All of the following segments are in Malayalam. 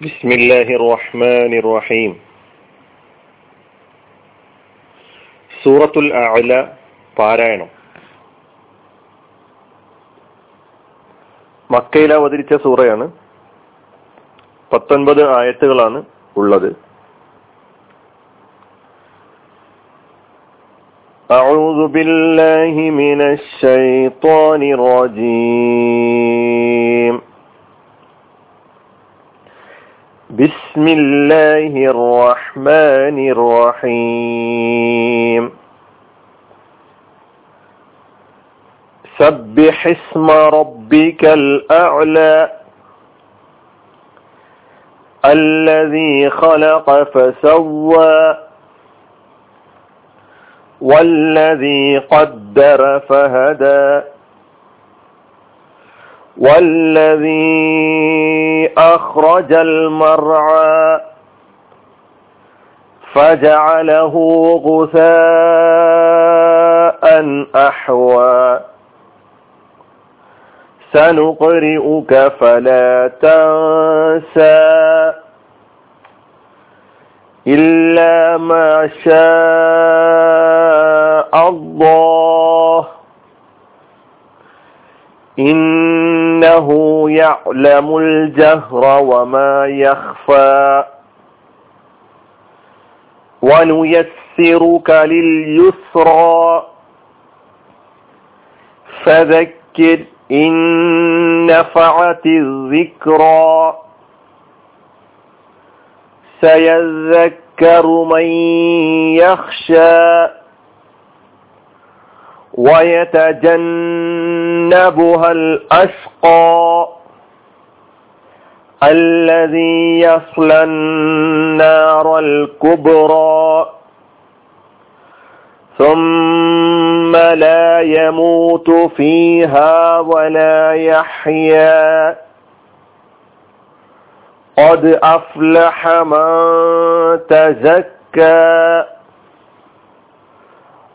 بسم الله الرحمن الرحيم സൂറത്തുൽ അഅല പാരായണം മക്കയിൽ അവതരിച്ച സൂറയാണ് പത്തൊൻപത് ആയത്തുകളാണ് ഉള്ളത് أعوذ بالله من الشيطان الرجيم بسم الله الرحمن الرحيم. سبح اسم ربك الأعلى الذي خلق فسوى والذي قدر فهدى. والذي أخرج المرعى فجعله غثاء أحوى. سنقرئك فلا تنسى إلا ما شاء الله. إنه يعلم الجهر وما يخفى. ونيسرك لليسرى. فذكر إن نفعت الذكرى. سيذكر من يخشى. ويتجنبها الأشقى الذي يصلى النار الكبرى ثم لا يموت فيها ولا يحيا قد أفلح من تزكى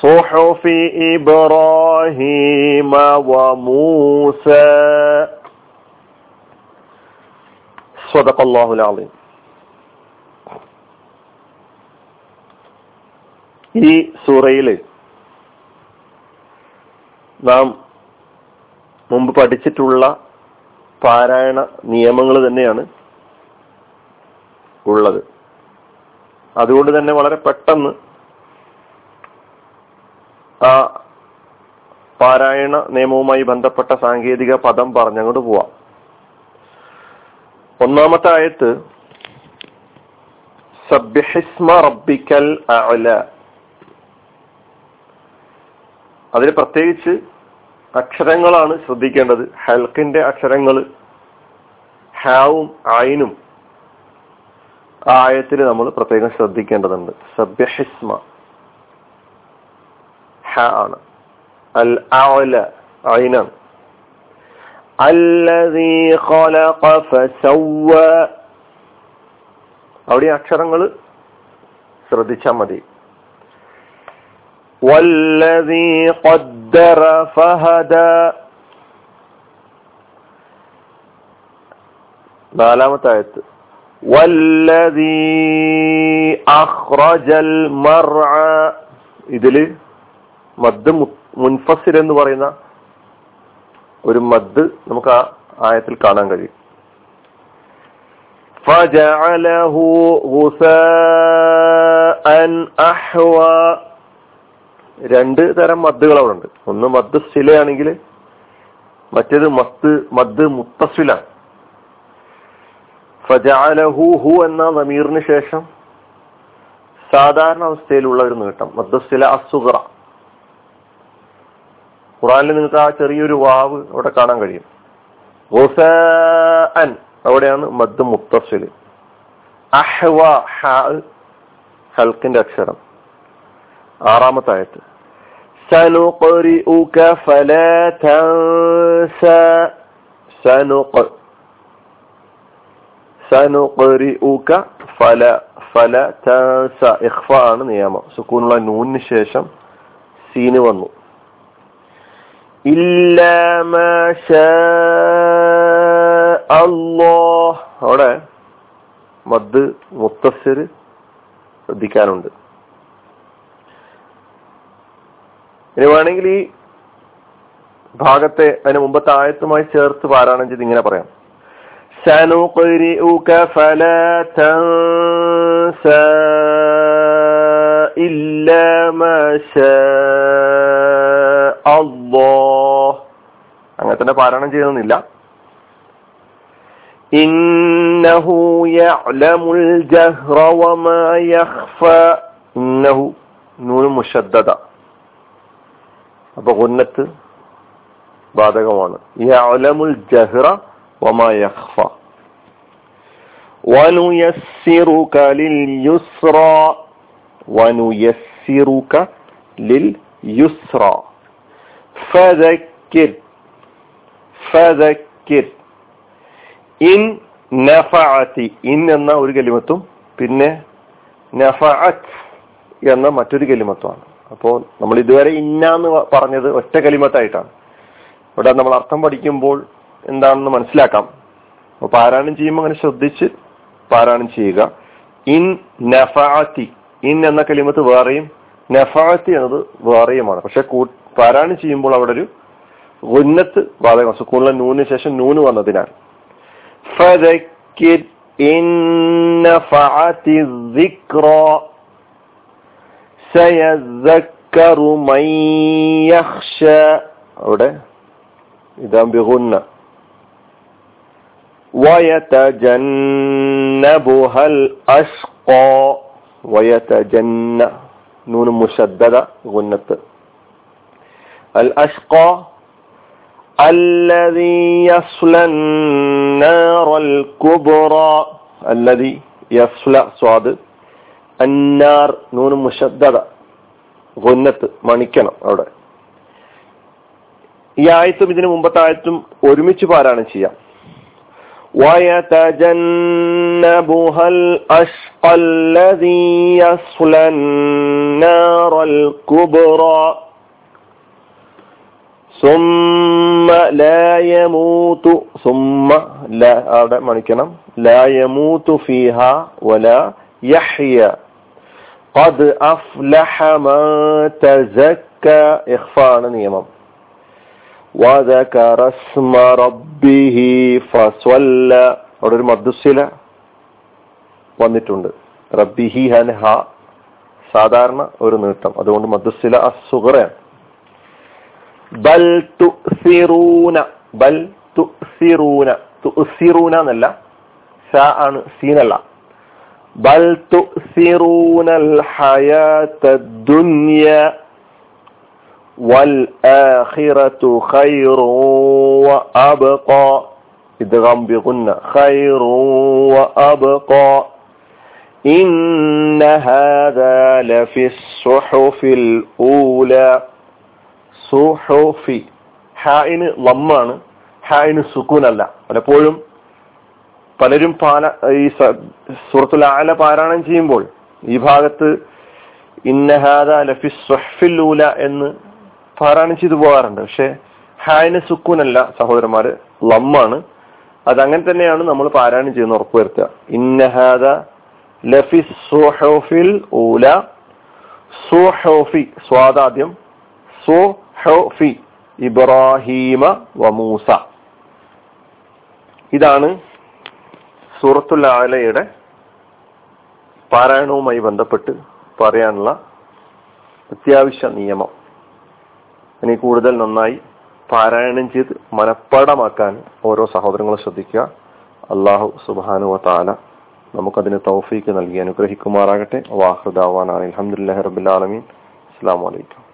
صحف إبراهيم وموسى صدق الله العظيم ഈ സൂറയിൽ നാം മുമ്പ് പഠിച്ചിട്ടുള്ള പാരായണ നിയമങ്ങൾ തന്നെയാണ് ഉള്ളത് അതുകൊണ്ട് തന്നെ വളരെ പെട്ടെന്ന് ആ പാരായണ നിയമവുമായി ബന്ധപ്പെട്ട സാങ്കേതിക പദം പറഞ്ഞങ്ങോട്ട് പോവാം. ഒന്നാമത്തെ ആയത്ത് സബ്യഹിസ്മ റബ്ബിക്കൽ അല അതിൽ പ്രത്യേകിച്ച് അക്ഷരങ്ങളാണ് ശ്രദ്ധിക്കേണ്ടത്. ഹൽക്കിന്റെ അക്ഷരങ്ങൾ ഹാവും ആയിനും ആ ആയത്തിൽ നമ്മൾ പ്രത്യേകം ശ്രദ്ധിക്കേണ്ടതുണ്ട്. സബ്യഹിസ്മ ആണ് ഖലഖ അവിടെ അക്ഷരങ്ങൾ ശ്രദ്ധിച്ചാൽ മതി. വല്ലദീ ഖദ്ദറ വല്ലദീ അഖ്റജൽ മർഅ. ഇതിൽ മദ് മുൻഫസിൽ എന്ന് പറയുന്ന ഒരു മദ് നമുക്ക് ആ ആയത്തിൽ കാണാൻ കഴിയും فجعله غثاء أحوى രണ്ട് തരം മദ്ദുകൾ അവിടെ ഉണ്ട് ഒന്ന് മദ് സ്ഥിലയാണെങ്കിൽ മറ്റേത് മത്ത് മദ് മുത്തസിലാണ് ഫജാലഹു ഹു എന്ന നമീറിന് ശേഷം സാധാരണ അവസ്ഥയിലുള്ള ഒരു നീട്ടം മദ്ദസ്ഥില അസുഖറ ഖുറാനിൽ നിങ്ങൾക്ക് ആ ചെറിയൊരു വാവ് അവിടെ കാണാൻ കഴിയും ഗുസാൻ അവിടെയാണ് മദ് മുത്തസില് അഹ്വ ഹൽക്കിന്റെ അക്ഷരം ആറാമത്തെ ആയത്ത് سنقرئك فلا تنسى سنق سنقرئك فلا فلا تنسى ഇഖ്ഫ ആണ് നിയമം സുക്കൂനുള്ള നൂനിന് ശേഷം സീന് വന്നു ഇല്ല അല്ലാഹ് അവിടെ മദ് മുത്തസിർ ശ്രദ്ധിക്കാനുണ്ട് ഇനി വേണമെങ്കിൽ ഈ ഭാഗത്തെ അതിന് മുമ്പത്തെ ആയത്തുമായി ചേർത്ത് പാരായണം ചെയ്ത് ഇങ്ങനെ പറയാം سنقرئك فلا تنسى إلا ما شاء الله അങ്ങനെ തന്നെ പാരായണം ചെയ്യുന്നില്ല. ഇന്നഹു അപ്പൊ ഉന്നത്ത് ബാധകമാണ്. യഅലമുൽ വമാ ലിൽ യുസ്റ. ലിൽ ഫദക്കിർ ഫദക്കിർ ഇൻ നഫഅത്തി ഇൻ എന്ന ഒരു കലിമത്തും പിന്നെ നഫഅത്ത് എന്ന മറ്റൊരു കലിമത്തുമാണ്. അപ്പോൾ നമ്മൾ ഇതുവരെ ഇന്നാന്ന് പറഞ്ഞത് ഒറ്റ കലിമത്തായിട്ടാണ്. ഇവിടെ നമ്മൾ അർത്ഥം പഠിക്കുമ്പോൾ എന്താണെന്ന് മനസ്സിലാക്കാം. അപ്പൊ പാരായണം ചെയ്യുമ്പോൾ അങ്ങനെ ശ്രദ്ധിച്ച് പാരായണം ചെയ്യുക. ഇൻ നഫഅത്തി. ഇൻ എന്ന കലിമത്ത് വേറെയും. നഫാത്തി എന്നത് വേറെയുമാണ്. പക്ഷെ പാരായണം ചെയ്യുമ്പോൾ അവിടെ ഒരു ഉന്നത്ത് ബാധകം സുക്കൂണിലെ നൂനിന് ശേഷം നൂന് വന്നതിനാൽ فذكر إن نفعت الذكرى سيذكر من يخشى അവിടെ ഇതാം ബിഗുന്ന ويتجنبها الأشقى ويتجن نون مشددة غنة الأشقى الذي يصلى النار الكبرى الذي يصلى صاد النار نون مشددة ഗുന്നത്ത് മണിക്കണം അവിടെ ഈ ആയത്തും ഇതിന് മുമ്പത്തെ ആയത്തും ഒരുമിച്ച് പാരായണം ചെയ്യാം ويتجنبها الأشقى الذي يصلى النار الكبرى ثم لا يموت ثم لا അവിടെ മണിക്കണം لا يموت فيها ولا يحيا قد أفلح من تزكى إخفاء നിയമം وذكر اسم ربه فصلى അവിടെ ഒരു മദ്ദുസില വന്നിട്ടുണ്ട് റബ്ബിഹി ഹൻഹ സാധാരണ ഒരു നീട്ടം അതുകൊണ്ട് മദ്ദുസില അസുഖറയാണ് ബൽ തുസിറൂന ബൽ തുസിറൂന തുസിറൂന എന്നല്ല സ ആണ് സീനല്ല ബൽ തുസിറൂന الحياة الدنيا والآخرة خير وأبقى إدغام بغنة خير وأبقى إن هذا لفي الصحف الأولى സുഹോഫി. ഹായിന് ലമ്മാണ്. ഹായിന് സുക്കൂനല്ല പലപ്പോഴും പലരും പാല ഈ സുഹൃത്തുൽ ആല പാരായണം ചെയ്യുമ്പോൾ ഈ ഭാഗത്ത് ഇന്നഹാദ ലഫി സുഹഫില്ലൂല എന്ന് പാരായണം ചെയ്തു പോകാറുണ്ട്. പക്ഷെ ഹായിന് സുക്കൂനല്ല സഹോദരന്മാര്. ലമ്മാണ്. അത് അങ്ങനെ തന്നെയാണ് നമ്മൾ പാരായണം ചെയ്യുന്ന ഉറപ്പുവരുത്തുക. ഇന്നഹാദ ലഫി സുഹോഫിൽ ഊല സുഹോഫി സ്വാദാദ്യം. സോ ഹോഫി ഇബ്രാഹീമ വമൂസ ഇതാണ് സൂറത്തുൽ ആലയുടെ പാരായണവുമായി ബന്ധപ്പെട്ട് പറയാനുള്ള അത്യാവശ്യ നിയമം. ഇനി കൂടുതൽ നന്നായി പാരായണം ചെയ്ത് മനഃപ്പാടമാക്കാൻ ഓരോ സഹോദരങ്ങളും ശ്രദ്ധിക്കുക. അള്ളാഹു സുബാനു താല നമുക്കതിന് തൗഫീക്ക് നൽകി അനുഗ്രഹിക്കുമാറാകട്ടെ. വാഹൃദാവാനാണ് അലഹമുല്ലാ റബുലാലമീൻ അസ്സാം വലൈക്കും